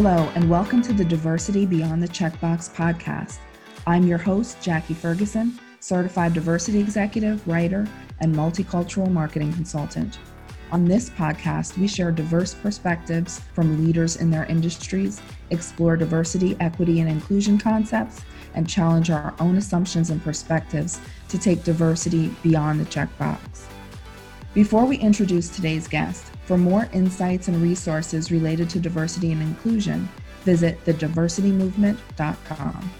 Hello, and welcome to the Diversity Beyond the Checkbox podcast. I'm your host, Jackie Ferguson, certified diversity executive, writer, and multicultural marketing consultant. On this podcast, we share diverse perspectives from leaders in their industries, explore diversity, equity, and inclusion concepts, and challenge our own assumptions and perspectives to take diversity beyond the checkbox. Before we introduce today's guest, for more insights and resources related to diversity and inclusion, visit thediversitymovement.com.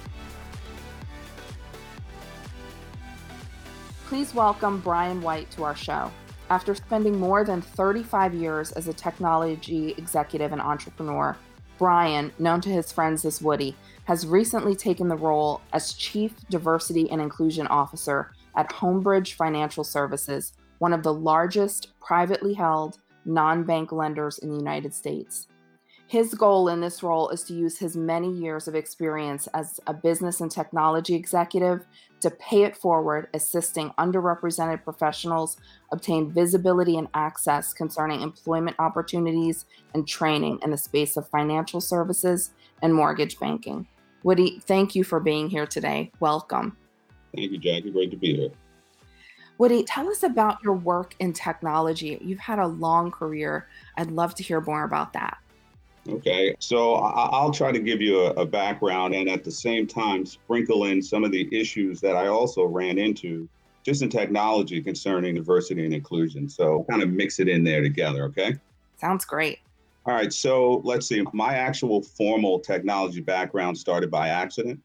Please welcome Brian White to our show. After spending more than 35 years as a technology executive and entrepreneur, Brian, known to his friends as Woody, has recently taken the role as Chief Diversity and Inclusion Officer at Homebridge Financial Services, one of the largest privately held non bank lenders in the United States. His goal in this role is to use his many years of experience as a business and technology executive to pay it forward, assisting underrepresented professionals obtain visibility and access concerning employment opportunities and training in the space of financial services and mortgage banking. Woody, thank you for being here today. Welcome. Thank you, Jackie. Great to be here. Woody, tell us about your work in technology. You've had a long career. I'd love to hear more about that. Okay, so I'll try to give you a, background and at the same time sprinkle in some of the issues that I also ran into just in technology concerning diversity and inclusion. So kind of mix it in there together, okay? Sounds great. All right, so let's see. My actual formal technology background started by accident.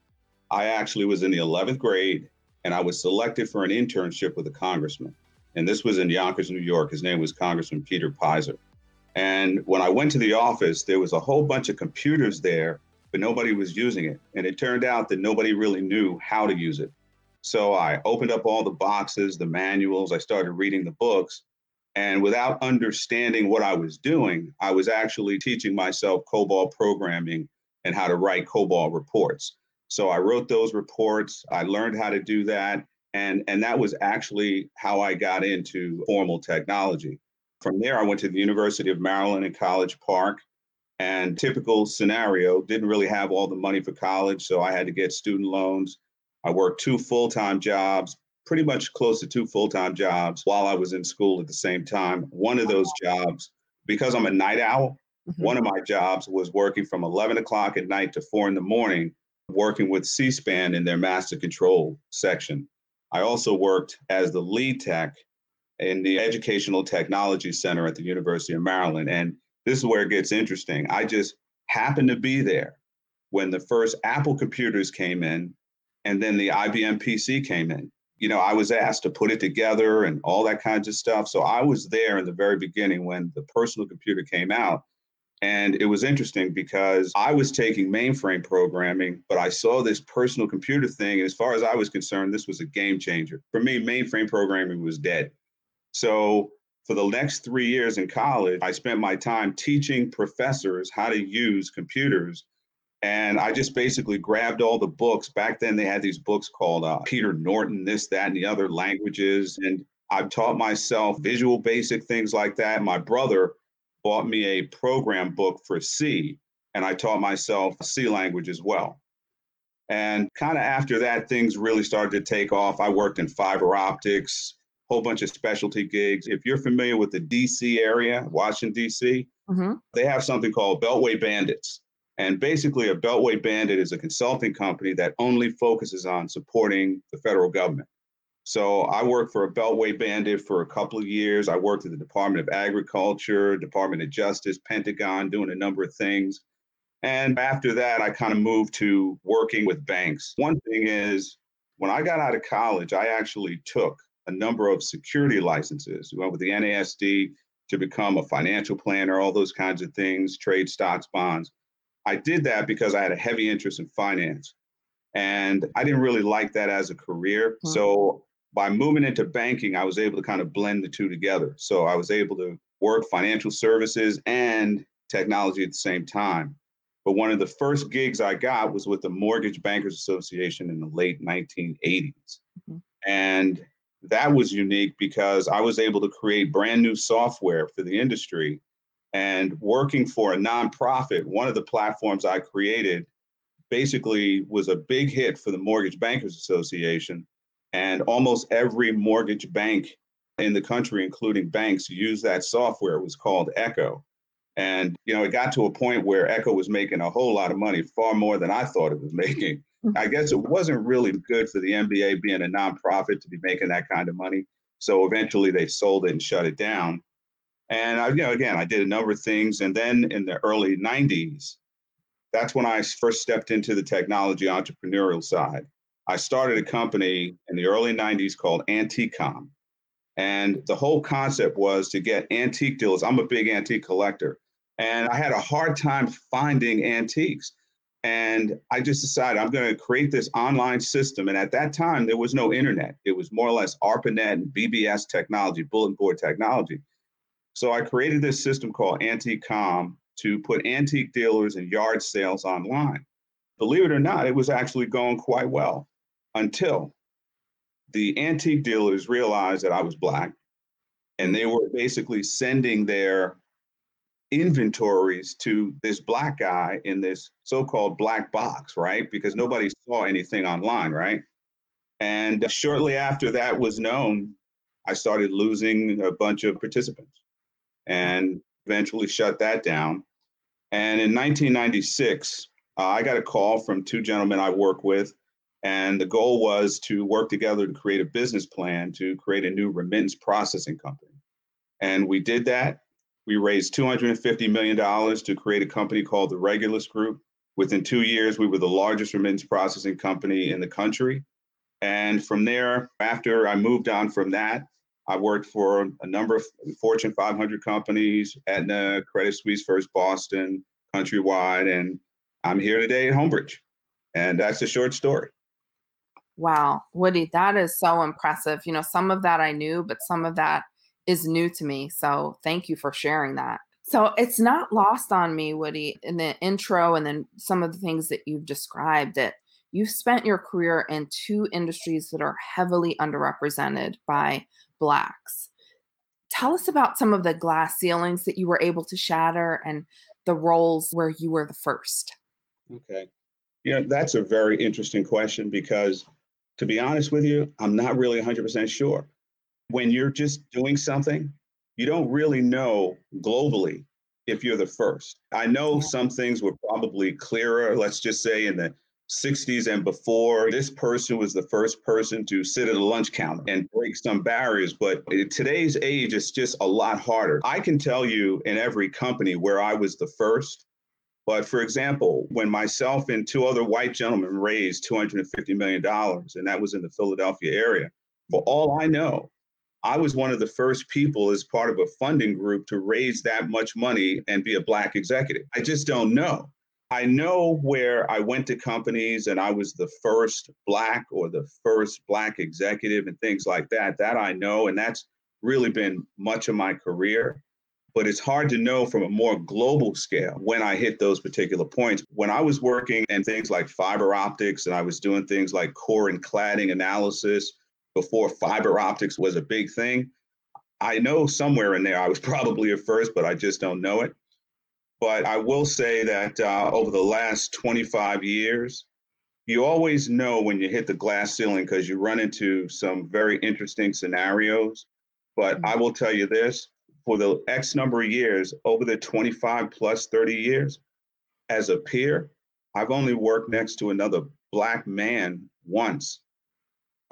I actually was in the 11th grade and I was selected for an internship with a congressman. And this was in Yonkers, New York. His name was Congressman Peter Peyser. And when I went to the office, there was a whole bunch of computers there, but nobody was using it. And it turned out that nobody really knew how to use it. So I opened up all the boxes, the manuals, I started reading the books. And without understanding what I was doing, I was actually teaching myself COBOL programming and how to write COBOL reports. So I wrote those reports, I learned how to do that. And, and that was actually how I got into formal technology. From there, I went to the University of Maryland in College Park. And typical scenario, didn't really have all the money for college, so I had to get student loans. I worked two full time jobs, pretty much close to two full time jobs while I was in school at the same time. One of those jobs, because I'm a night owl, mm-hmm. one of my jobs was working from 11 o'clock at night to four in the morning, working with C SPAN in their master control section. I also worked as the lead tech in the Educational Technology Center at the University of Maryland. And this is where it gets interesting. I just happened to be there when the first Apple computers came in and then the IBM PC came in. You know, I was asked to put it together and all that kinds of stuff. So I was there in the very beginning when the personal computer came out. And it was interesting because I was taking mainframe programming, but I saw this personal computer thing. And as far as I was concerned, this was a game changer. For me, mainframe programming was dead. So for the next three years in college, I spent my time teaching professors how to use computers. And I just basically grabbed all the books. Back then, they had these books called uh, Peter Norton, this, that, and the other languages. And I've taught myself visual basic things like that. My brother bought me a program book for C, and I taught myself C language as well. And kind of after that, things really started to take off. I worked in fiber optics, whole bunch of specialty gigs. If you're familiar with the DC area, Washington, DC, mm-hmm. they have something called Beltway Bandits. And basically, a Beltway Bandit is a consulting company that only focuses on supporting the federal government. So I worked for a Beltway Bandit for a couple of years. I worked at the Department of Agriculture, Department of Justice, Pentagon, doing a number of things. And after that, I kind of moved to working with banks. One thing is, when I got out of college, I actually took a number of security licenses. We went with the NASD to become a financial planner, all those kinds of things, trade stocks, bonds. I did that because I had a heavy interest in finance. And I didn't really like that as a career. Mm-hmm. So by moving into banking, I was able to kind of blend the two together. So I was able to work financial services and technology at the same time. But one of the first gigs I got was with the Mortgage Bankers Association in the late 1980s. Mm-hmm. And that was unique because I was able to create brand new software for the industry And working for a nonprofit, one of the platforms I created basically was a big hit for the Mortgage Bankers Association. And almost every mortgage bank in the country, including banks, used that software. It was called Echo. And, you know, it got to a point where Echo was making a whole lot of money, far more than I thought it was making. Mm-hmm. I guess it wasn't really good for the MBA being a nonprofit to be making that kind of money. So eventually they sold it and shut it down. And I, you know, again, I did a number of things. And then in the early 90s, that's when I first stepped into the technology entrepreneurial side. I started a company in the early 90s called Anticom. And the whole concept was to get antique dealers. I'm a big antique collector. And I had a hard time finding antiques. And I just decided I'm going to create this online system. And at that time, there was no internet. It was more or less ARPANET and BBS technology, bulletin board technology. So I created this system called Anticom to put antique dealers and yard sales online. Believe it or not, it was actually going quite well until the antique dealers realized that I was Black and they were basically sending their inventories to this black guy in this so-called black box, right? Because nobody saw anything online, right? And shortly after that was known, I started losing a bunch of participants and eventually shut that down. And in 1996, uh, I got a call from two gentlemen I work with, and the goal was to work together to create a business plan to create a new remittance processing company. And we did that. We raised $250 million to create a company called the Regulus Group. Within two years, we were the largest remittance processing company in the country. And from there, after I moved on from that, I worked for a number of Fortune 500 companies, Aetna, Credit Suisse, First Boston, Countrywide, and I'm here today at Homebridge. And that's a short story. Wow, Woody, that is so impressive. You know, some of that I knew, but some of that is new to me. So thank you for sharing that. So it's not lost on me, Woody, in the intro and then some of the things that you've described that you've spent your career in two industries that are heavily underrepresented by Blacks. Tell us about some of the glass ceilings that you were able to shatter and the roles where you were the first. Okay. You know, that's a very interesting question because to be honest with you, I'm not really 100% sure when you're just doing something, you don't really know globally if you're the first. I know some things were probably clearer, let's just say in the 60s and before. This person was the first person to sit at a lunch counter and break some barriers. But in today's age, it's just a lot harder. I can tell you in every company where I was the first. But for example, when myself and two other white gentlemen raised $250 million, and that was in the Philadelphia area, for all I know, I was one of the first people as part of a funding group to raise that much money and be a Black executive. I just don't know. I know where I went to companies and I was the first Black or the first Black executive and things like that. That I know. And that's really been much of my career. But it's hard to know from a more global scale when I hit those particular points. When I was working in things like fiber optics and I was doing things like core and cladding analysis, before fiber optics was a big thing. I know somewhere in there I was probably a first, but I just don't know it. But I will say that uh, over the last 25 years, you always know when you hit the glass ceiling because you run into some very interesting scenarios. But I will tell you this for the X number of years, over the 25 plus 30 years, as a peer, I've only worked next to another Black man once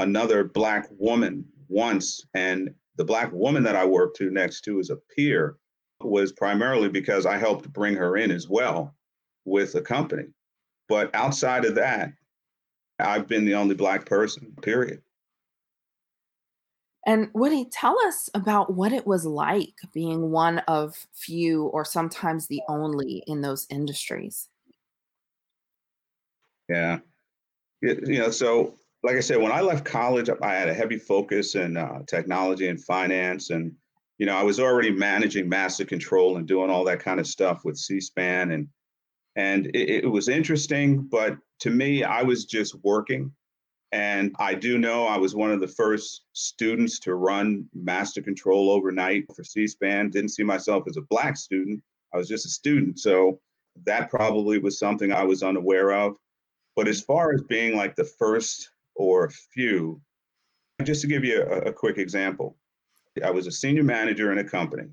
another black woman once and the black woman that I worked to next to as a peer was primarily because I helped bring her in as well with the company. But outside of that, I've been the only black person, period. And Woody, tell us about what it was like being one of few or sometimes the only in those industries. Yeah. You know, so like I said, when I left college, I had a heavy focus in uh, technology and finance, and you know, I was already managing master control and doing all that kind of stuff with C-SPAN, and and it, it was interesting. But to me, I was just working, and I do know I was one of the first students to run master control overnight for C-SPAN. Didn't see myself as a black student, I was just a student. So that probably was something I was unaware of. But as far as being like the first or a few, just to give you a, a quick example, I was a senior manager in a company,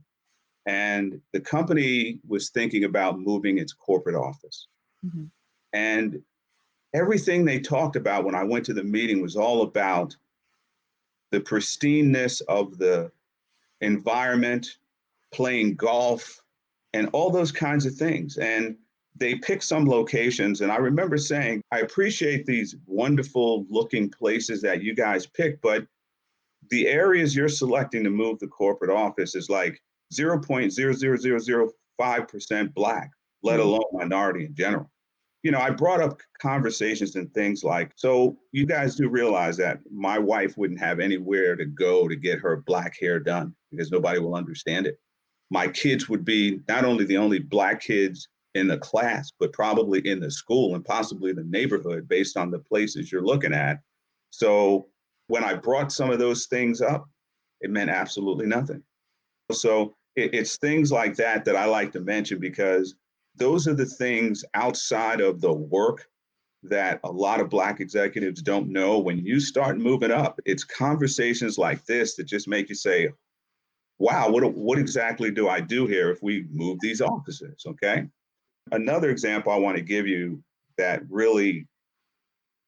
and the company was thinking about moving its corporate office. Mm-hmm. And everything they talked about when I went to the meeting was all about the pristineness of the environment, playing golf, and all those kinds of things. And they picked some locations. And I remember saying, I appreciate these wonderful looking places that you guys pick, but the areas you're selecting to move the corporate office is like 0.00005% black, let mm-hmm. alone minority in general you know, I brought up conversations and things like, so you guys do realize that my wife wouldn't have anywhere to go to get her black hair done because nobody will understand it. My kids would be not only the only black kids in the class, but probably in the school and possibly the neighborhood based on the places you're looking at. So when I brought some of those things up, it meant absolutely nothing. So it's things like that that I like to mention because those are the things outside of the work that a lot of black executives don't know. When you start moving up it's conversations like this that just make you say wow what, what exactly do i do here if we move these offices? Okay? Another example i want to give you that really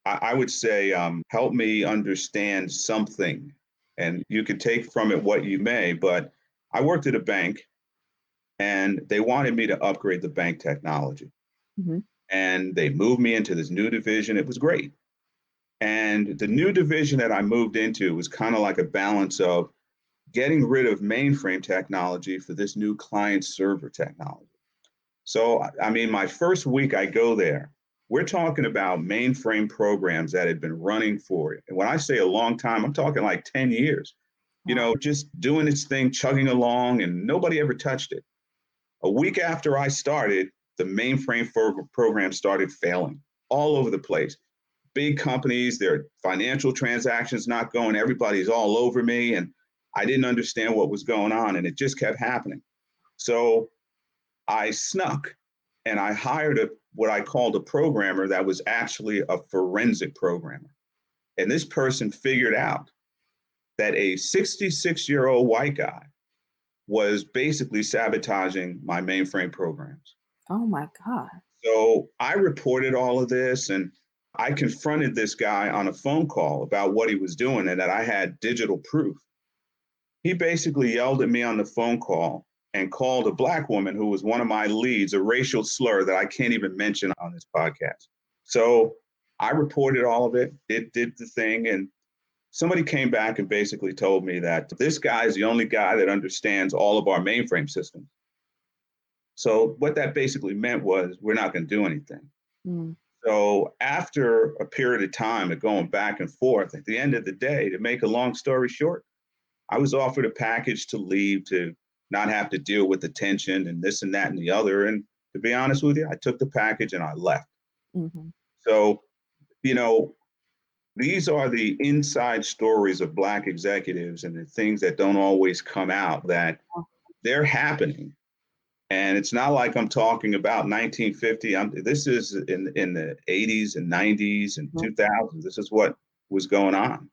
i, I would say um, help me understand something and you could take from it what you may but i worked at a bank and they wanted me to upgrade the bank technology. Mm-hmm. And they moved me into this new division. It was great. And the new division that I moved into was kind of like a balance of getting rid of mainframe technology for this new client server technology. So, I mean, my first week I go there, we're talking about mainframe programs that had been running for, and when I say a long time, I'm talking like 10 years, you know, just doing its thing, chugging along, and nobody ever touched it. A week after I started, the mainframe program started failing all over the place. Big companies, their financial transactions not going, everybody's all over me. And I didn't understand what was going on. And it just kept happening. So I snuck and I hired a, what I called a programmer that was actually a forensic programmer. And this person figured out that a 66 year old white guy was basically sabotaging my mainframe programs. Oh my God. So I reported all of this and I confronted this guy on a phone call about what he was doing and that I had digital proof. He basically yelled at me on the phone call and called a black woman who was one of my leads a racial slur that I can't even mention on this podcast. So I reported all of it. It did the thing. And somebody came back and basically told me that this guy is the only guy that understands all of our mainframe systems. So what that basically meant was we're not going to do anything. Mm. So after a period of time of going back and forth, at the end of the day, to make a long story short, I was offered a package to leave to not have to deal with the tension and this and that and the other. And to be honest with you, I took the package and I left. Mm-hmm. So, you know, these are the inside stories of Black executives and the things that don't always come out that they're happening. And it's not like I'm talking about 1950. I'm, this is in, in the 80s and 90s and 2000s. Mm-hmm. This is what was going on.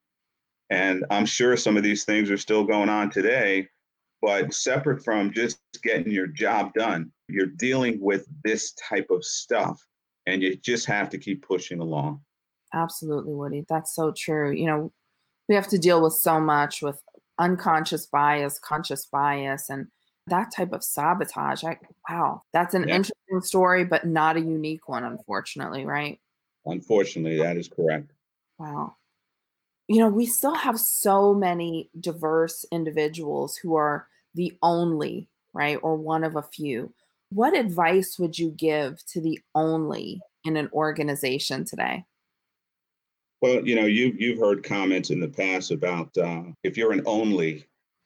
And I'm sure some of these things are still going on today, but separate from just getting your job done, you're dealing with this type of stuff and you just have to keep pushing along. Absolutely, Woody. That's so true. You know, we have to deal with so much with unconscious bias, conscious bias, and that type of sabotage. I, wow, that's an yeah. interesting story, but not a unique one, unfortunately, right? Unfortunately, that is correct. Wow. You know, we still have so many diverse individuals who are the only, right, or one of a few. What advice would you give to the only in an organization today? Well, you know, you you've heard comments in the past about uh, if you're an only,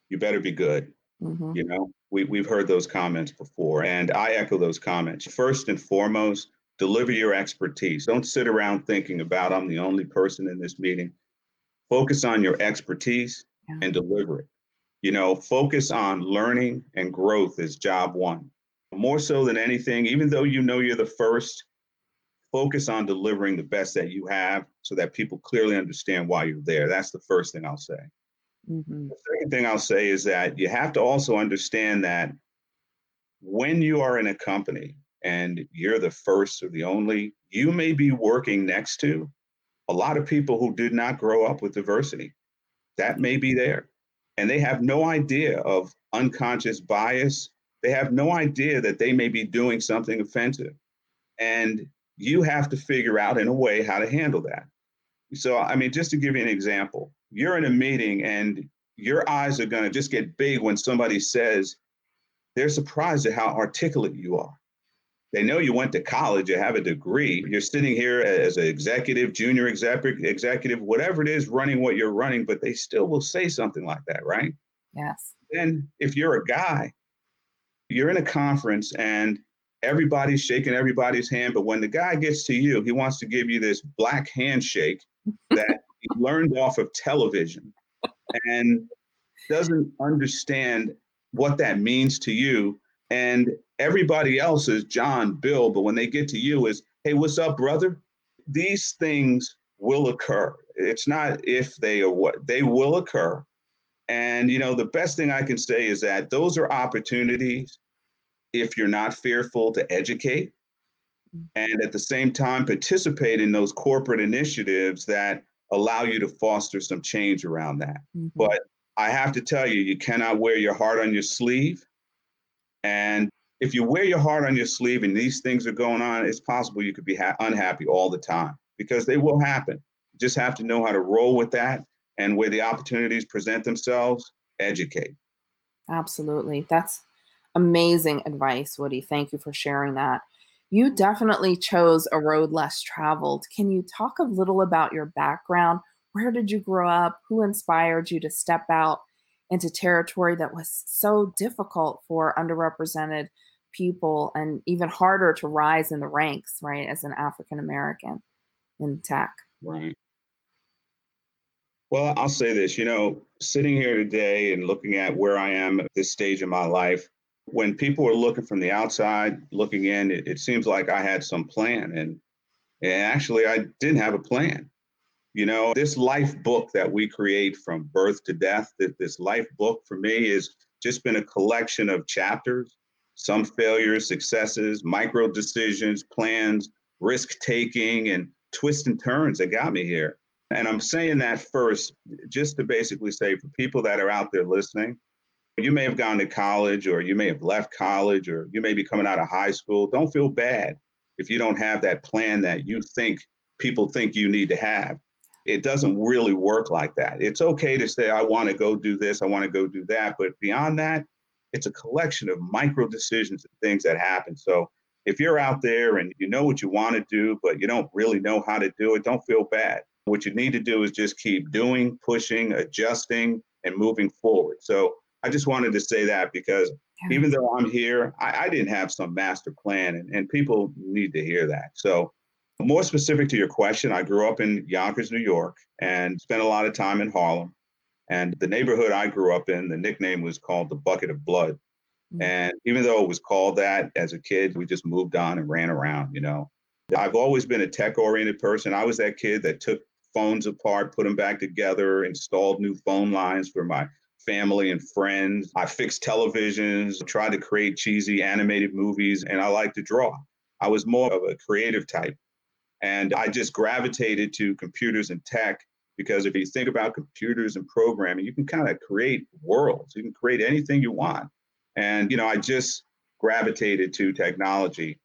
you better be good. Mm-hmm. You know, we we've heard those comments before, and I echo those comments. First and foremost, deliver your expertise. Don't sit around thinking about I'm the only person in this meeting. Focus on your expertise yeah. and deliver it. You know, focus on learning and growth is job one. more so than anything, even though you know you're the first, focus on delivering the best that you have so that people clearly understand why you're there. That's the first thing I'll say. Mm-hmm. The second thing I'll say is that you have to also understand that when you are in a company and you're the first or the only, you may be working next to a lot of people who did not grow up with diversity. That may be there. And they have no idea of unconscious bias. They have no idea that they may be doing something offensive. And you have to figure out in a way how to handle that. So, I mean, just to give you an example, you're in a meeting and your eyes are going to just get big when somebody says they're surprised at how articulate you are. They know you went to college, you have a degree. You're sitting here as an executive, junior executive, executive, whatever it is, running what you're running, but they still will say something like that, right? Yes. Then, if you're a guy, you're in a conference and everybody's shaking everybody's hand, but when the guy gets to you, he wants to give you this black handshake that he learned off of television and doesn't understand what that means to you. And everybody else is John, Bill, but when they get to you is, hey, what's up, brother? These things will occur. It's not if they are what they will occur. And you know, the best thing I can say is that those are opportunities if you're not fearful to educate and at the same time participate in those corporate initiatives that allow you to foster some change around that. Mm-hmm. But I have to tell you, you cannot wear your heart on your sleeve. And if you wear your heart on your sleeve and these things are going on, it's possible you could be ha- unhappy all the time because they will happen. You just have to know how to roll with that and where the opportunities present themselves, educate. Absolutely. That's amazing advice, Woody. Thank you for sharing that. You definitely chose a road less traveled. Can you talk a little about your background? Where did you grow up? Who inspired you to step out into territory that was so difficult for underrepresented people and even harder to rise in the ranks, right, as an African American in tech? Right. Well, I'll say this, you know, sitting here today and looking at where I am at this stage in my life, when people are looking from the outside looking in, it, it seems like I had some plan. And, and actually, I didn't have a plan. You know, this life book that we create from birth to death, that this life book for me is just been a collection of chapters, some failures, successes, micro decisions, plans, risk taking, and twists and turns that got me here. And I'm saying that first, just to basically say for people that are out there listening, you may have gone to college or you may have left college or you may be coming out of high school. Don't feel bad if you don't have that plan that you think people think you need to have. It doesn't really work like that. It's okay to say, I want to go do this, I want to go do that. But beyond that, it's a collection of micro decisions and things that happen. So if you're out there and you know what you want to do, but you don't really know how to do it, don't feel bad. What you need to do is just keep doing, pushing, adjusting, and moving forward. So I just wanted to say that because yeah. even though I'm here, I, I, didn't have some master plan, and, and people need to hear that. So, more specific to your question, I grew up in Yonkers, New York, and spent a lot of time in Harlem. And the neighborhood I grew up in, the nickname was called the Bucket of Blood. Mm-hmm. And even though it was called that as a kid, we just moved on and ran around, you know. I've always been a tech oriented person. I was that kid that took phones apart, put them back together, installed new phone lines for my family and friends. I fixed televisions, tried to create cheesy animated movies, and I like to draw. I was more of a creative type. And I just gravitated to computers and tech because if you think about computers and programming, you can kind of create worlds. You can create anything you want. And, you know, I just gravitated to technology.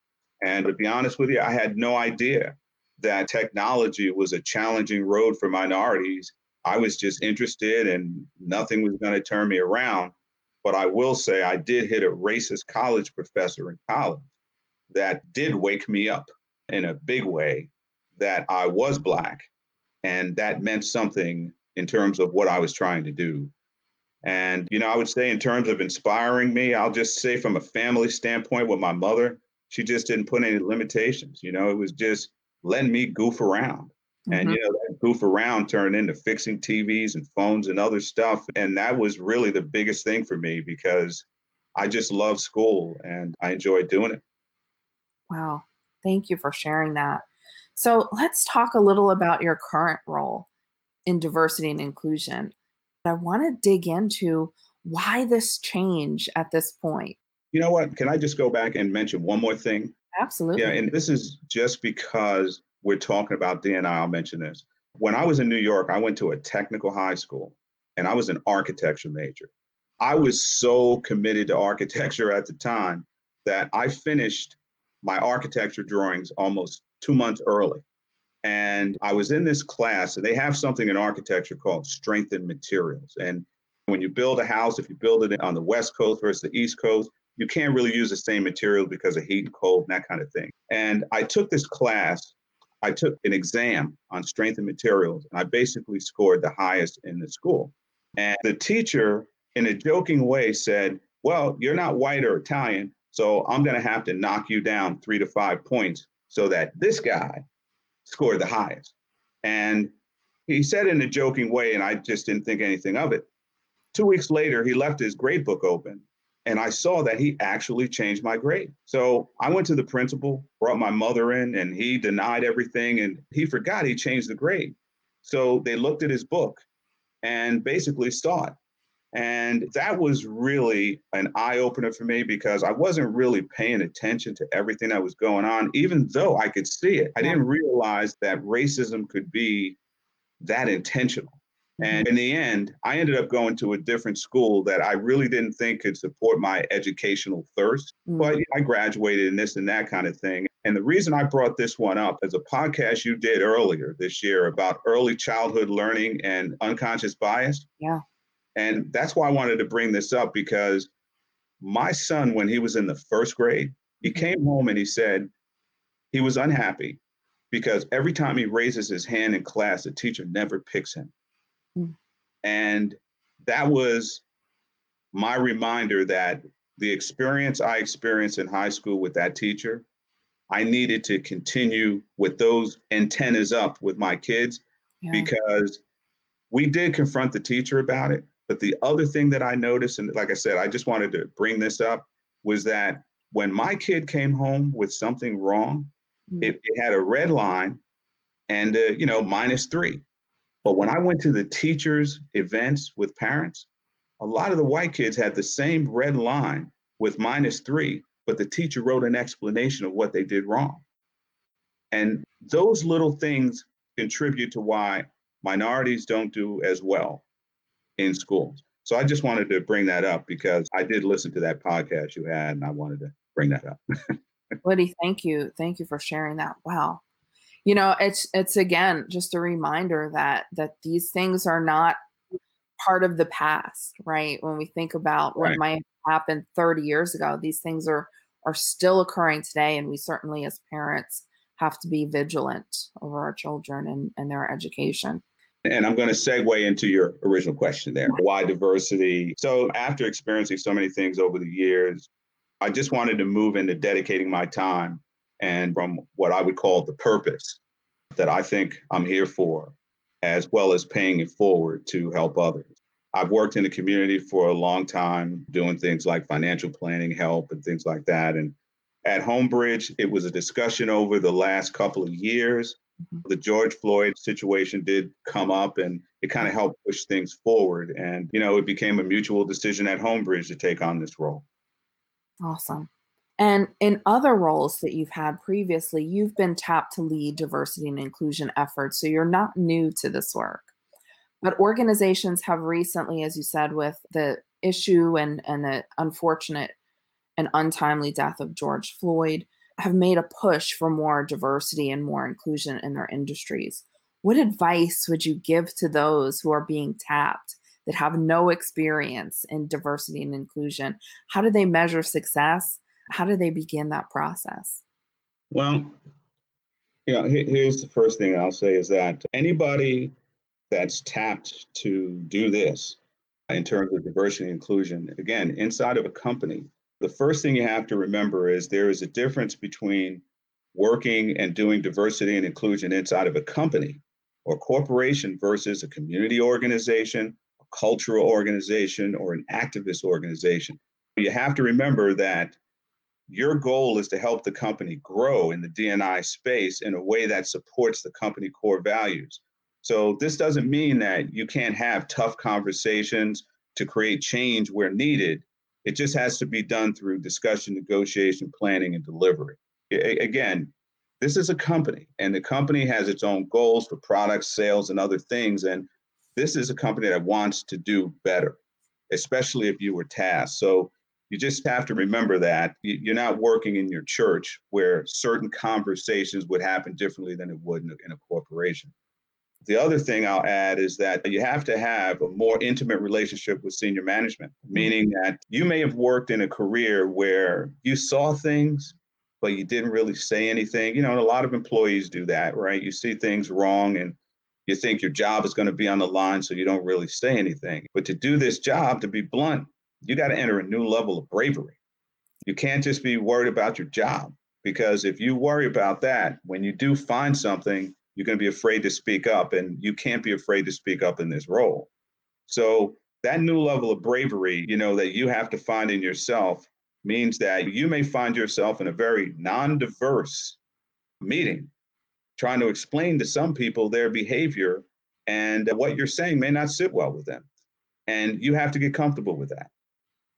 And to be honest with you, I had no idea that technology was a challenging road for minorities I was just interested and nothing was going to turn me around. But I will say I did hit a racist college professor in college that did wake me up in a big way that I was Black. And that meant something in terms of what I was trying to do. And, you know, I would say in terms of inspiring me, I'll just say from a family standpoint with my mother, she just didn't put any limitations. You know, it was just letting me goof around. And mm-hmm. you know, goof around turned into fixing TVs and phones and other stuff. And that was really the biggest thing for me because I just love school and I enjoy doing it. Wow. Thank you for sharing that. So let's talk a little about your current role in diversity and inclusion. I want to dig into why this change at this point. You know what? Can I just go back and mention one more thing? Absolutely. Yeah, and this is just because we're talking about DNI, I'll mention this. When I was in New York, I went to a technical high school and I was an architecture major. I was so committed to architecture at the time that I finished my architecture drawings almost two months early. And I was in this class, and they have something in architecture called strengthened materials. And when you build a house, if you build it on the West Coast versus the East Coast, you can't really use the same material because of heat and cold and that kind of thing. And I took this class, I took an exam on strengthened materials, and I basically scored the highest in the school. And the teacher, in a joking way, said, Well, you're not white or Italian, so I'm going to have to knock you down three to five points so that this guy scored the highest. And he said in a joking way, and I just didn't think anything of it. Two weeks later, he left his grade book open, and I saw that he actually changed my grade. So I went to the principal, brought my mother in, and he denied everything, and he forgot he changed the grade. So they looked at his book and basically saw it. And that was really an eye opener for me because I wasn't really paying attention to everything that was going on, even though I could see it. I didn't realize that racism could be that intentional. And in the end, I ended up going to a different school that I really didn't think could support my educational thirst. Mm-hmm. But I graduated and this and that kind of thing. And the reason I brought this one up is a podcast you did earlier this year about early childhood learning and unconscious bias. Yeah. And that's why I wanted to bring this up because my son, when he was in the first grade, he mm-hmm. came home and he said he was unhappy because every time he raises his hand in class, the teacher never picks him. Mm. And that was my reminder that the experience I experienced in high school with that teacher, I needed to continue with those antennas up with my kids yeah. because we did confront the teacher about it. But the other thing that I noticed, and like I said, I just wanted to bring this up, was that when my kid came home with something wrong, mm-hmm. it, it, had a red line and, uh, you know, minus three. But when I went to the teachers' events with parents, a lot of the white kids had the same red line with minus three, but the teacher wrote an explanation of what they did wrong. And those little things contribute to why minorities don't do as well in schools. So I just wanted to bring that up because I did listen to that podcast you had and I wanted to bring that up. Woody, thank you. Thank you for sharing that. Wow. You know, it's it's again just a reminder that that these things are not part of the past, right? When we think about what right. might happen 30 years ago, these things are are still occurring today and we certainly as parents have to be vigilant over our children and, and their education. And I'm going to segue into your original question there. Why diversity? So, after experiencing so many things over the years, I just wanted to move into dedicating my time and from what I would call the purpose that I think I'm here for, as well as paying it forward to help others. I've worked in the community for a long time doing things like financial planning help and things like that. And at Homebridge, it was a discussion over the last couple of years Mm-hmm. The George Floyd situation did come up and it kind of helped push things forward. And, you know, it became a mutual decision at Homebridge to take on this role. Awesome. And in other roles that you've had previously, you've been tapped to lead diversity and inclusion efforts. So you're not new to this work. But organizations have recently, as you said, with the issue and, and the unfortunate and untimely death of George Floyd, have made a push for more diversity and more inclusion in their industries. What advice would you give to those who are being tapped that have no experience in diversity and inclusion? How do they measure success? How do they begin that process? Well, you know, here's the first thing I'll say is that anybody that's tapped to do this in terms of diversity and inclusion, again, inside of a company, the first thing you have to remember is there is a difference between working and doing diversity and inclusion inside of a company or corporation versus a community organization, a cultural organization, or an activist organization. You have to remember that your goal is to help the company grow in the DNI space in a way that supports the company core values. So this doesn't mean that you can't have tough conversations to create change where needed. It just has to be done through discussion, negotiation, planning, and delivery. Again, this is a company, and the company has its own goals for products, sales, and other things. And this is a company that wants to do better, especially if you were tasked. So you just have to remember that you're not working in your church where certain conversations would happen differently than it would in a, in a corporation. The other thing I'll add is that you have to have a more intimate relationship with senior management, mm-hmm. meaning that you may have worked in a career where you saw things, but you didn't really say anything. You know, and a lot of employees do that, right? You see things wrong and you think your job is going to be on the line, so you don't really say anything. But to do this job, to be blunt, you got to enter a new level of bravery. You can't just be worried about your job because if you worry about that, when you do find something, you're going to be afraid to speak up, and you can't be afraid to speak up in this role. So, that new level of bravery, you know, that you have to find in yourself means that you may find yourself in a very non diverse meeting trying to explain to some people their behavior and what you're saying may not sit well with them. And you have to get comfortable with that.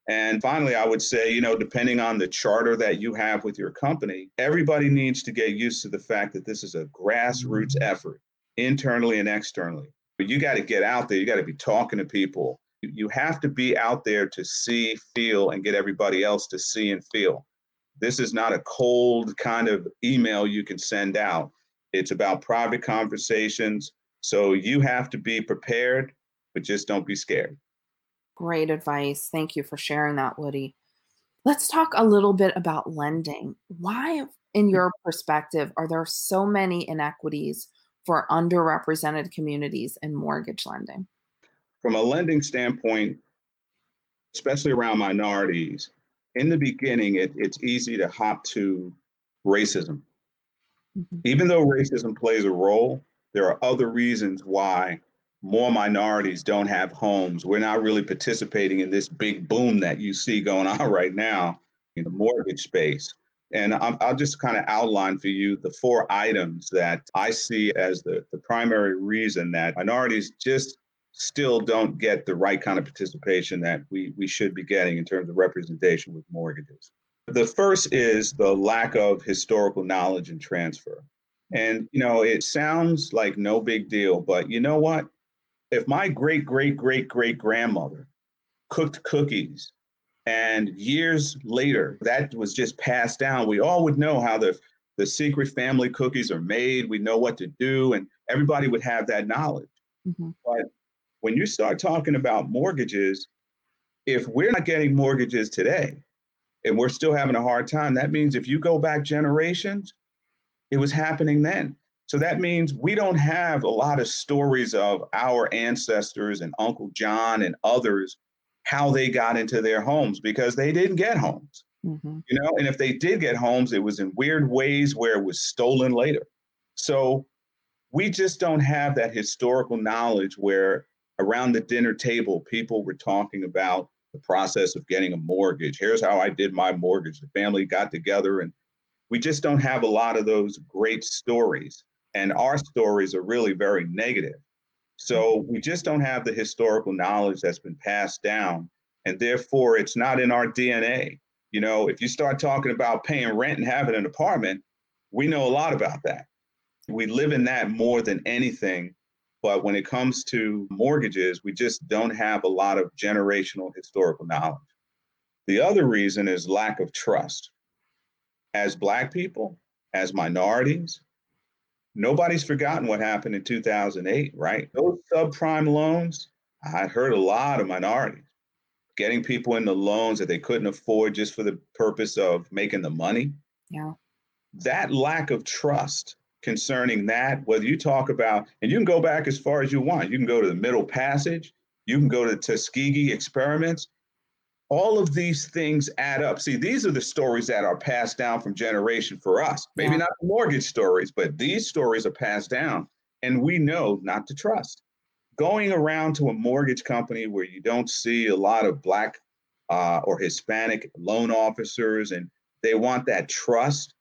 And finally, I would say, you know, depending on the charter that you have with your company, everybody needs to get used to the fact that this is a grassroots mm-hmm. effort, internally and externally. But you got to get out there, you got to be talking to people. You have to be out there to see, feel, and get everybody else to see and feel. This is not a cold kind of email you can send out. It's about private conversations. So you have to be prepared, but just don't be scared. Great advice. Thank you for sharing that, Woody. Let's talk a little bit about lending. Why, in mm. your perspective, are there so many inequities for underrepresented communities in mortgage lending? From a lending standpoint, especially around minorities, in the beginning, it, it's easy to hop to racism. Mm-hmm. Even though racism plays a role, there are other reasons why more minorities don't have homes. We're not really participating in this big boom that you see going on right now in the mortgage space. And I'll just kind of outline for you the four items that I see as the, the primary reason that minorities just still don't get the right kind of participation that we, we should be getting in terms of representation with mortgages. The first is the lack of historical knowledge and transfer. And, you know, it sounds like no big deal, but you know what? If my great great great great grandmother cooked cookies and years later that was just passed down we all would know how the the secret family cookies are made. We know what to do and everybody would have that knowledge. Mm-hmm. but when you start talking about mortgages if we're not getting mortgages today and we're still having a hard time that means if you go back generations it was happening then so that means we don't have a lot of stories of our ancestors and Uncle John and others, how they got into their homes because they didn't get homes. Mm-hmm. You know, and if they did get homes, it was in weird ways where it was stolen later. So we just don't have that historical knowledge where around the dinner table, people were talking about the process of getting a mortgage. Here's how I did my mortgage. The family got together, and we just don't have a lot of those great stories and our stories are really very negative. So we just don't have the historical knowledge that's been passed down, and therefore it's not in our DNA. You know, if you start talking about paying rent and having an apartment, we know a lot about that. We live in that more than anything. But when it comes to mortgages, we just don't have a lot of generational historical knowledge. The other reason is lack of trust. As Black people, as minorities, nobody's forgotten what happened in 2008, right? Those subprime loans, I heard a lot of minorities getting people into loans that they couldn't afford just for the purpose of making the money. Yeah. That lack of trust concerning that, whether you talk about, and you can go back as far as you want, you can go to the Middle Passage, you can go to Tuskegee experiments, all of these things add up. See, these are the stories that are passed down from generation for us. Maybe yeah. not the mortgage stories, but these stories are passed down, and we know not to trust. Going around to a mortgage company where you don't see a lot of black uh, or Hispanic loan officers, and they want that trust.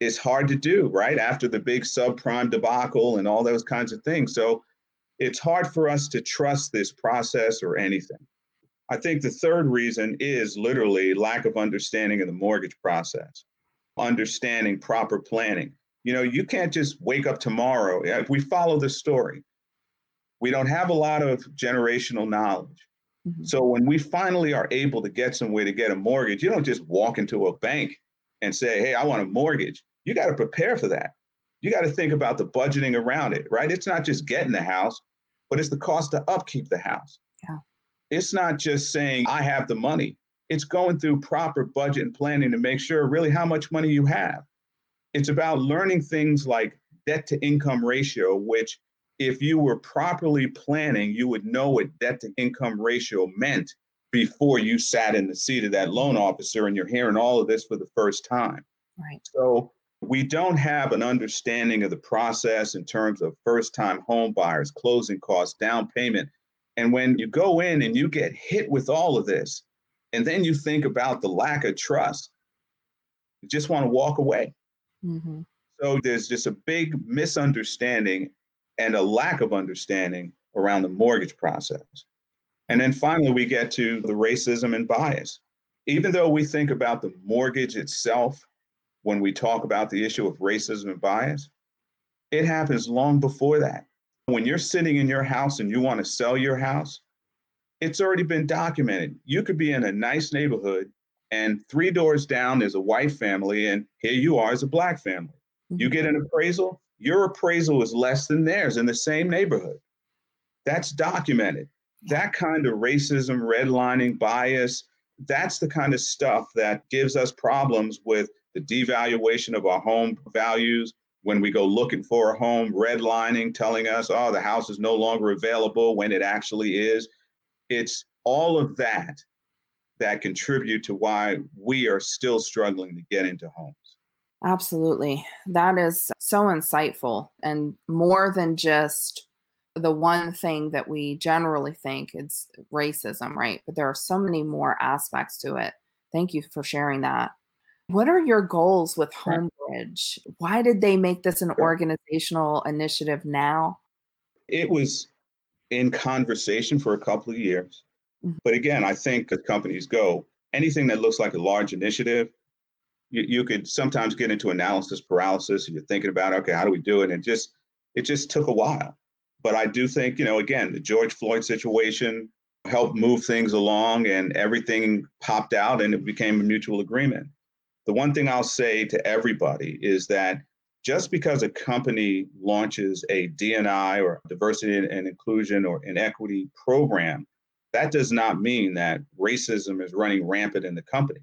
It's hard to do, right? After the big subprime debacle and all those kinds of things. So it's hard for us to trust this process or anything. I think the third reason is literally lack of understanding of the mortgage process, understanding proper planning. You know, you can't just wake up tomorrow. If we follow the story, we don't have a lot of generational knowledge. Mm-hmm. So when we finally are able to get some way to get a mortgage, you don't just walk into a bank and say, "Hey, I want a mortgage." You got to prepare for that. You got to think about the budgeting around it, right? It's not just getting the house, but it's the cost to upkeep the house. Yeah. It's not just saying I have the money. It's going through proper budget and planning to make sure really how much money you have. It's about learning things like debt to income ratio, which if you were properly planning, you would know what debt to income ratio meant before you sat in the seat of that loan officer and you're hearing all of this for the first time. Right. So we don't have an understanding of the process in terms of first time home buyers, closing costs, down payment. And when you go in and you get hit with all of this, and then you think about the lack of trust, you just want to walk away. Mm-hmm. So there's just a big misunderstanding and a lack of understanding around the mortgage process. And then finally, we get to the racism and bias. Even though we think about the mortgage itself when we talk about the issue of racism and bias, it happens long before that. When you're sitting in your house and you want to sell your house, it's already been documented. You could be in a nice neighborhood and three doors down there's a white family and here you are as a black family. You mm-hmm. get an appraisal, your appraisal is less than theirs in the same neighborhood. That's documented. That kind of racism, redlining, bias, that's the kind of stuff that gives us problems with the devaluation of our home values. When we go looking for a home, redlining, telling us, oh, the house is no longer available when it actually is. It's all of that that contribute to why we are still struggling to get into homes. Absolutely. That is so insightful and more than just the one thing that we generally think it's racism, right? But there are so many more aspects to it. Thank you for sharing that. What are your goals with Homebridge? Why did they make this an organizational initiative now? It was in conversation for a couple of years. Mm-hmm. But again, I think as companies go, anything that looks like a large initiative, you, you could sometimes get into analysis paralysis and you're thinking about okay how do we do it and just it just took a while but i do think you know again the george floyd situation helped move things along and everything popped out and it became a mutual agreement the one thing i'll say to everybody is that just because a company launches a dni or diversity and inclusion or an equity program that does not mean that racism is running rampant in the company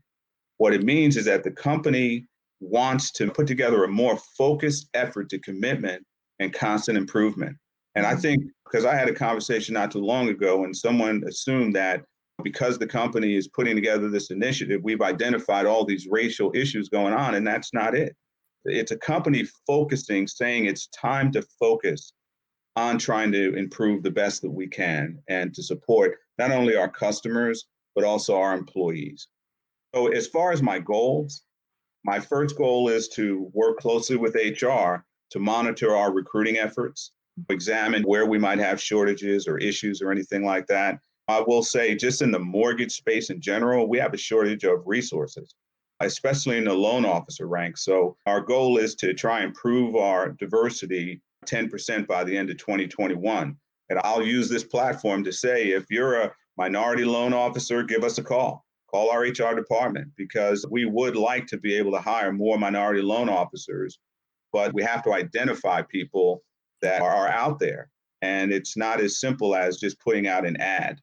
what it means is that the company wants to put together a more focused effort to commitment and constant improvement. And I mm-hmm. think because I had a conversation not too long ago and someone assumed that because the company is putting together this initiative, we've identified all these racial issues going on, and that's not it. It's a company focusing, saying it's time to focus on trying to improve the best that we can and to support not only our customers, but also our employees. So, as far as my goals, my first goal is to work closely with HR to monitor our recruiting efforts, examine where we might have shortages or issues or anything like that. I will say, just in the mortgage space in general, we have a shortage of resources, especially in the loan officer rank. So, our goal is to try and improve our diversity 10% by the end of 2021. And I'll use this platform to say if you're a minority loan officer, give us a call call our HR department because we would like to be able to hire more minority loan officers, but we have to identify people that are out there. And it's not as simple as just putting out an ad.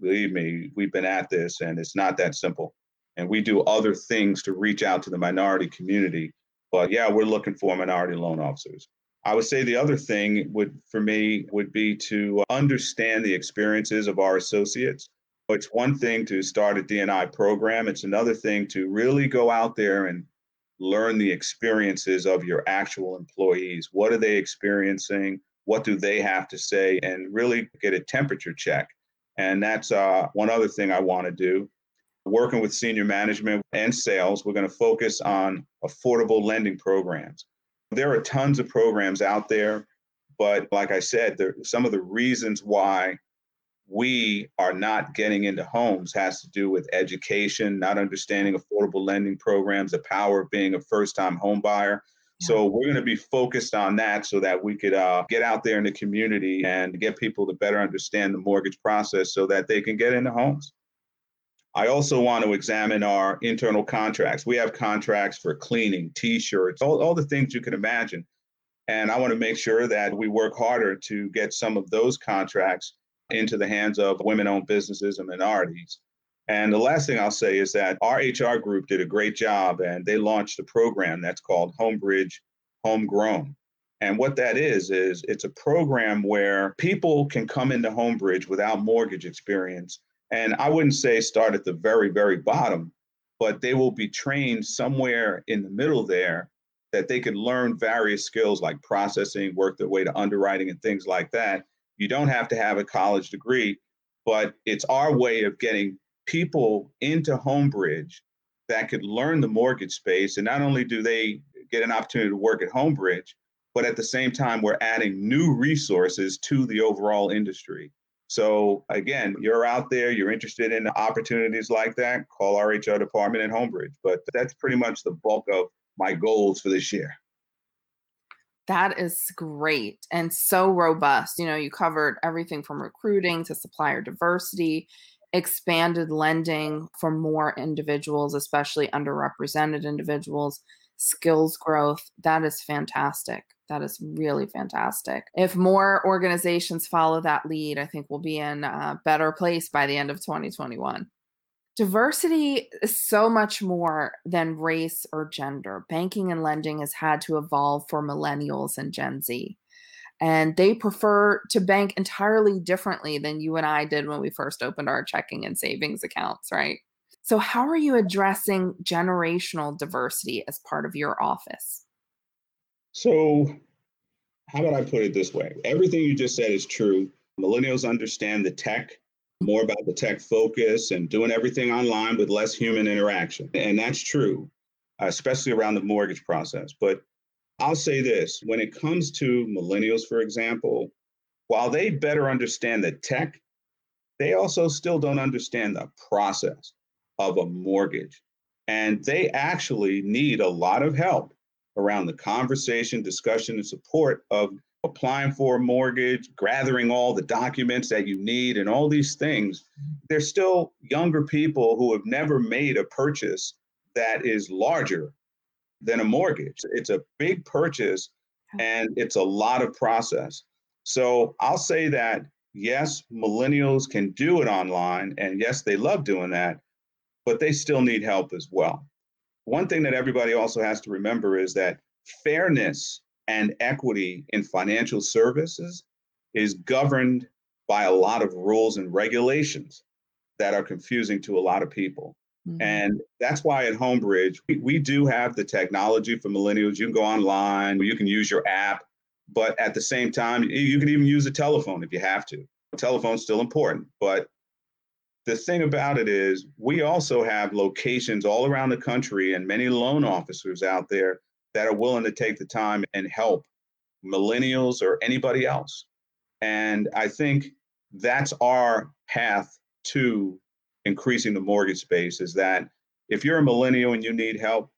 Believe me, we've been at this and it's not that simple. And we do other things to reach out to the minority community. But yeah, we're looking for minority loan officers. I would say the other thing would for me would be to understand the experiences of our associates it's one thing to start a DNI program, it's another thing to really go out there and learn the experiences of your actual employees. What are they experiencing? What do they have to say? And really get a temperature check. And that's uh, one other thing I want to do. working with senior management and sales, we're going to focus on affordable lending programs. There are tons of programs out there, but like I said, there, some of the reasons why we are not getting into homes has to do with education, not understanding affordable lending programs, the power of being a first time home buyer. So we're going to be focused on that so that we could uh, get out there in the community and get people to better understand the mortgage process so that they can get into homes. I also want to examine our internal contracts. We have contracts for cleaning, t-shirts, all, all the things you can imagine. And I want to make sure that we work harder to get some of those contracts into the hands of women-owned businesses and minorities. And the last thing I'll say is that our HR group did a great job and they launched a program that's called Homebridge Homegrown. And what that is, is it's a program where people can come into Homebridge without mortgage experience and I wouldn't say start at the very, very bottom, but they will be trained somewhere in the middle there that they can learn various skills like processing, work their way to underwriting and things like that. You don't have to have a college degree, but it's our way of getting people into Homebridge that could learn the mortgage space. And not only do they get an opportunity to work at Homebridge, but at the same time, we're adding new resources to the overall industry. So again, you're out there, you're interested in opportunities like that, call our HR department at Homebridge. But that's pretty much the bulk of my goals for this year. That is great and so robust. You know, you covered everything from recruiting to supplier diversity, expanded lending for more individuals, especially underrepresented individuals, skills growth. That is fantastic. That is really fantastic. If more organizations follow that lead, I think we'll be in a better place by the end of 2021. Diversity is so much more than race or gender. Banking and lending has had to evolve for millennials and Gen Z. And they prefer to bank entirely differently than you and I did when we first opened our checking and savings accounts, right? So, how are you addressing generational diversity as part of your office? So, how about I put it this way? Everything you just said is true. Millennials understand the tech, more about the tech focus and doing everything online with less human interaction. And that's true, especially around the mortgage process. But I'll say this when it comes to millennials, for example, while they better understand the tech, they also still don't understand the process of a mortgage. And they actually need a lot of help around the conversation, discussion, and support of applying for a mortgage, gathering all the documents that you need, and all these things. There's still younger people who have never made a purchase that is larger than a mortgage. It's a big purchase and it's a lot of process. So I'll say that yes, millennials can do it online, and yes, they love doing that but they still need help as well. One thing that everybody also has to remember is that fairness and equity in financial services is governed by a lot of rules and regulations that are confusing to a lot of people. Mm-hmm. And that's why at Homebridge, we, we do have the technology for millennials. You can go online, you can use your app, but at the same time, you can even use a telephone if you have to. A telephone's still important, but the thing about it is we also have locations all around the country and many loan officers out there that are willing to take the time and help millennials or anybody else and i think that's our path to increasing the mortgage space is that if you're a millennial and you need help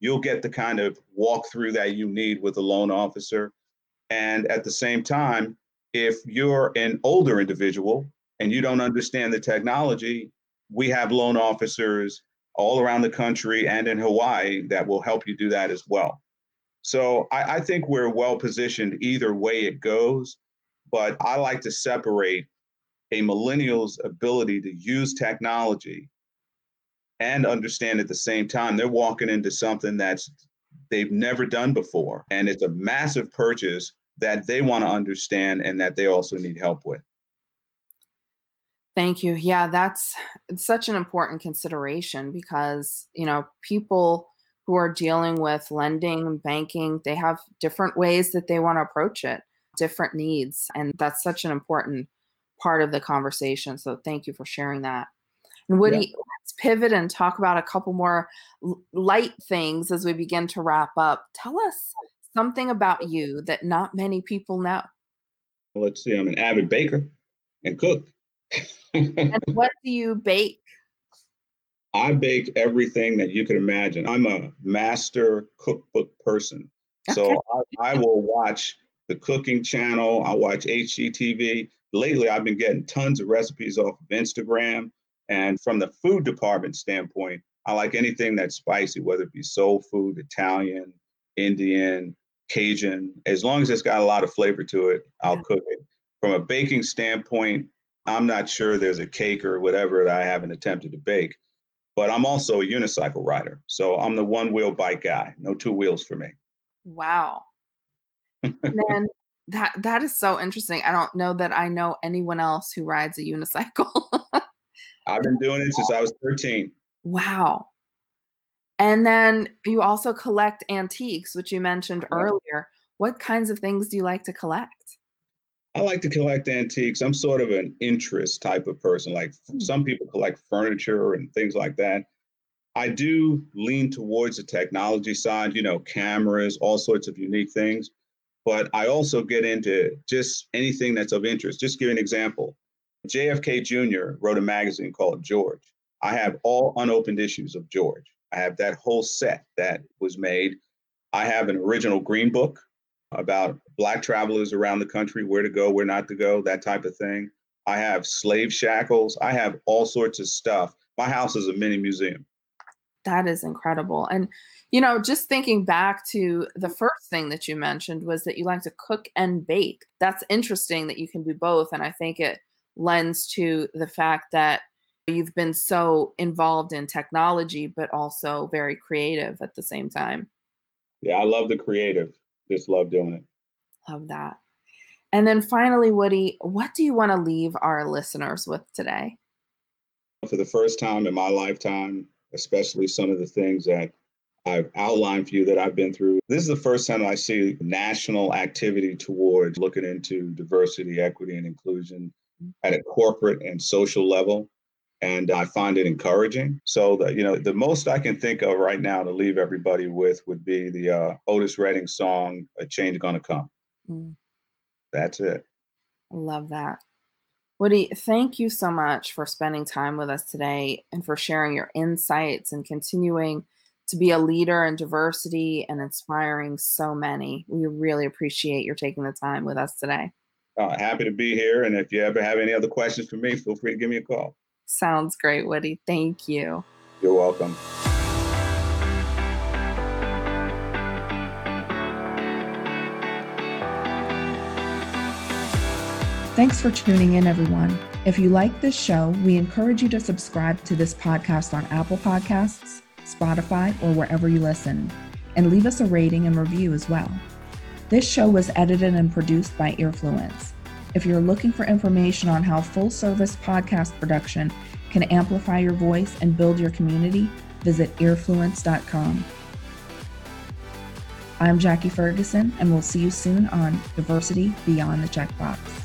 you'll get the kind of walkthrough that you need with a loan officer and at the same time if you're an older individual and you don't understand the technology, we have loan officers all around the country and in Hawaii that will help you do that as well. So I, I think we're well positioned either way it goes, but I like to separate a millennial's ability to use technology and understand at the same time they're walking into something that's they've never done before and it's a massive purchase that they want to understand and that they also need help with Thank you. Yeah, that's such an important consideration because, you know, people who are dealing with lending banking, they have different ways that they want to approach it, different needs. And that's such an important part of the conversation. So thank you for sharing that. And Woody, yeah. let's pivot and talk about a couple more light things as we begin to wrap up. Tell us something about you that not many people know. Let's see, I'm an avid baker and cook. and what do you bake? I bake everything that you could imagine. I'm a master cookbook person. Okay. So I, I, will watch the cooking channel, I watch HGTV. Lately, I've been getting tons of recipes off of Instagram. And from the food department standpoint, I like anything that's spicy, whether it be soul food, Italian, Indian, Cajun. As long as it's got a lot of flavor to it, I'll yeah. cook it. From a baking standpoint, I'm not sure there's a cake or whatever that I haven't attempted to bake, but I'm also a unicycle rider. So I'm the one wheel bike guy, no two wheels for me. Wow. Man, that that is so interesting. I don't know that I know anyone else who rides a unicycle. I've been doing it since I was 13. Wow. And then you also collect antiques, which you mentioned earlier. What kinds of things do you like to collect? I like to collect antiques. I'm sort of an interest type of person. Like mm. some people collect furniture and things like that. I do lean towards the technology side, you know, cameras, all sorts of unique things. But I also get into just anything that's of interest. Just give an example. JFK Jr. wrote a magazine called George. I have all unopened issues of George. I have that whole set that was made. I have an original green book about black travelers around the country, where to go, where not to go, that type of thing. I have slave shackles. I have all sorts of stuff. My house is a mini museum. That is incredible. And, you know, just thinking back to the first thing that you mentioned was that you like to cook and bake. That's interesting that you can do both. And I think it lends to the fact that you've been so involved in technology, but also very creative at the same time. Yeah, I love the creative. Just love doing it. Love that. And then finally, Woody, what do you want to leave our listeners with today? For the first time in my lifetime, especially some of the things that I've outlined for you that I've been through. This is the first time I see national activity towards looking into diversity, equity, and inclusion at a corporate and social level and I find it encouraging. So the you know the most I can think of right now to leave everybody with would be the uh, Otis Redding song "A Change Gonna Come." Mm. That's it. I love that. Woody, thank you so much for spending time with us today and for sharing your insights and continuing to be a leader in diversity and inspiring so many. We really appreciate your taking the time with us today. Uh, happy to be here. And if you ever have any other questions for me, feel free to give me a call. Sounds great, Woody. Thank you. You're welcome. Thanks for tuning in, everyone. If you like this show, we encourage you to subscribe to this podcast on Apple Podcasts, Spotify, or wherever you listen, and leave us a rating and review as well. This show was edited and produced by Earfluence. If you're looking for information on how full service podcast production can amplify your voice and build your community, visit earfluence.com. I'm Jackie Ferguson, and we'll see you soon on Diversity Beyond the Checkbox.